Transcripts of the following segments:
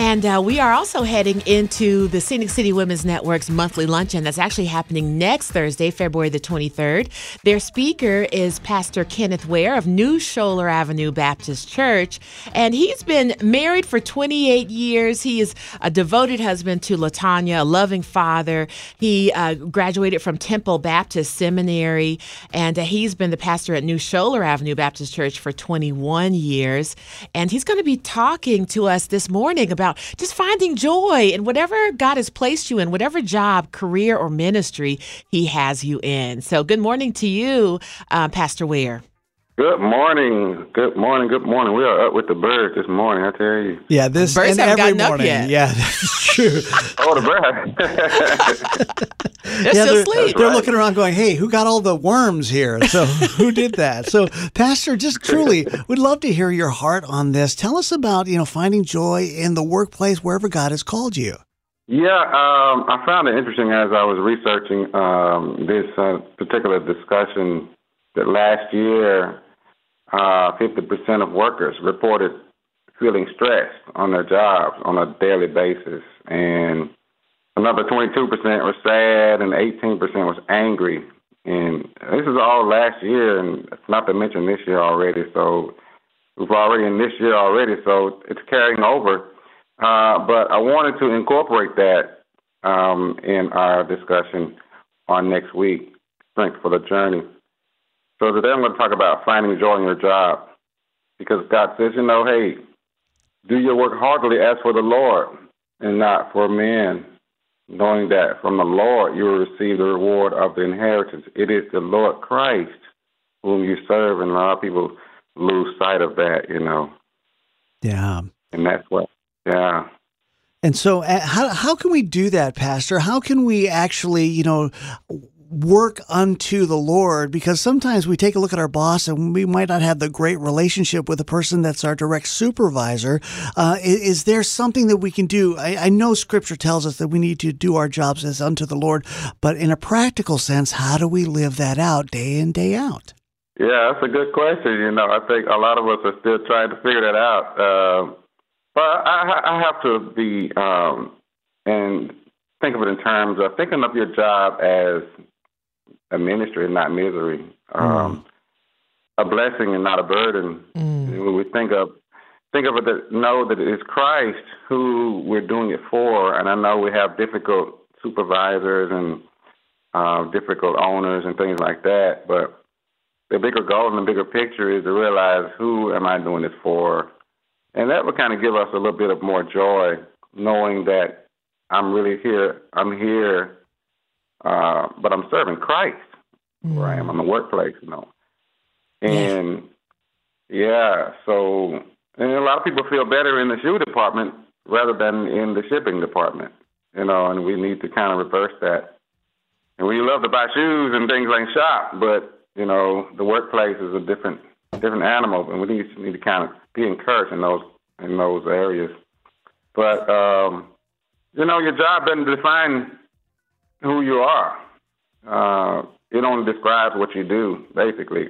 And uh, we are also heading into the Scenic City Women's Network's monthly luncheon that's actually happening next Thursday, February the 23rd. Their speaker is Pastor Kenneth Ware of New Scholer Avenue Baptist Church. And he's been married for 28 years. He is a devoted husband to Latanya, a loving father. He uh, graduated from Temple Baptist Seminary, and uh, he's been the pastor at New Scholer Avenue Baptist Church for 21 years. And he's going to be talking to us this morning about about just finding joy in whatever God has placed you in, whatever job, career, or ministry He has you in. So, good morning to you, uh, Pastor Ware. Good morning. Good morning. Good morning. We are up with the birds this morning, I tell you. Yeah, this birds and haven't every gotten morning. Up yet. Yeah, that's true. oh, the birds. they're yeah, still they're, asleep. They're right. looking around going, "Hey, who got all the worms here? So who did that?" So, Pastor, just truly, we'd love to hear your heart on this. Tell us about you know finding joy in the workplace wherever God has called you. Yeah, um, I found it interesting as I was researching um, this uh, particular discussion that last year, uh, 50% of workers reported feeling stressed on their jobs on a daily basis. And another 22% were sad and 18% was angry. And this is all last year, and it's not to mention this year already. So we've already in this year already, so it's carrying over. Uh, but I wanted to incorporate that um, in our discussion on next week, Strength for the Journey. So today I'm going to talk about finding joy in your job because God says, you know, hey, do your work heartily as for the Lord and not for men, knowing that from the Lord you will receive the reward of the inheritance. It is the Lord Christ whom you serve, and a lot of people lose sight of that, you know, Yeah. and that's what, yeah. And so, uh, how how can we do that, Pastor? How can we actually, you know, work unto the Lord? Because sometimes we take a look at our boss and we might not have the great relationship with the person that's our direct supervisor. Uh, is, there something that we can do? I, I know Scripture tells us that we need to do our jobs as unto the Lord, but in a practical sense, how do we live that out day in day out? Yeah, that's a good question. You know, I think a lot of us are still trying to figure that out. Uh, but I, I have to be um, and think of it in terms of thinking of your job as a ministry and not misery, um, a blessing and not a burden. When we think of think of it, that know that it's Christ who we're doing it for. And I know we have difficult supervisors and uh, difficult owners and things like that, but the bigger goal and the bigger picture is to realize who am I doing this for, and that would kind of give us a little bit of more joy, knowing that I'm really here. I'm here, uh, but I'm serving Christ where I am in the workplace, you know. And yeah, so and a lot of people feel better in the shoe department rather than in the shipping department, you know. And we need to kind of reverse that. And we love to buy shoes and things like shop, but you know, the workplace is a different different animal, and we need to, need to kind of be encouraged in those in those areas. But um, you know, your job doesn't define who you are. Uh, it only describes what you do, basically.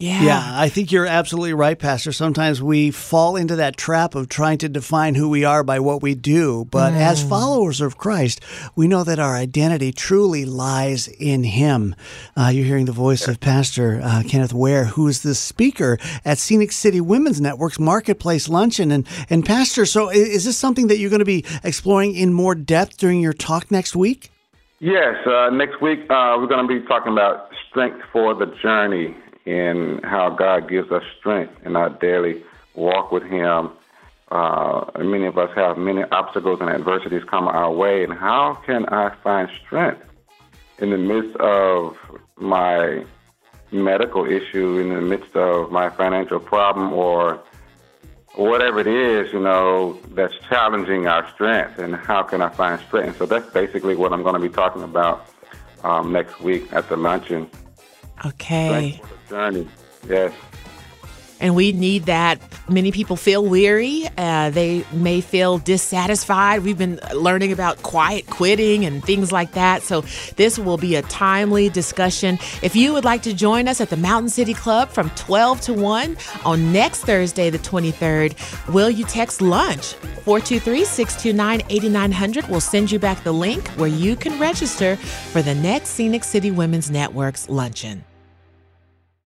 Yeah. Yeah, I think you're absolutely right, Pastor. Sometimes we fall into that trap of trying to define who we are by what we do. But as Mm. followers of Christ, we know that our identity truly lies in Him. Uh, you're hearing the voice of Pastor uh, Kenneth Ware, who is the speaker at Scenic City Women's Network's Marketplace Luncheon. And, and Pastor, so is this something that you're going to be exploring in more depth during your talk next week? Yes, uh, next week uh, we're going to be talking about strength for the journey and how God gives us strength in our daily walk with Him. Uh, many of us have many obstacles and adversities come our way, and how can I find strength in the midst of my medical issue, in the midst of my financial problem, or whatever it is, you know, that's challenging our strength, and how can I find strength? And so that's basically what I'm going to be talking about um, next week at the luncheon. Okay. Strength for the journey. Yes. And we need that. Many people feel weary. Uh, they may feel dissatisfied. We've been learning about quiet quitting and things like that. So, this will be a timely discussion. If you would like to join us at the Mountain City Club from 12 to 1 on next Thursday, the 23rd, will you text lunch? 423 629 8900. We'll send you back the link where you can register for the next Scenic City Women's Network's luncheon.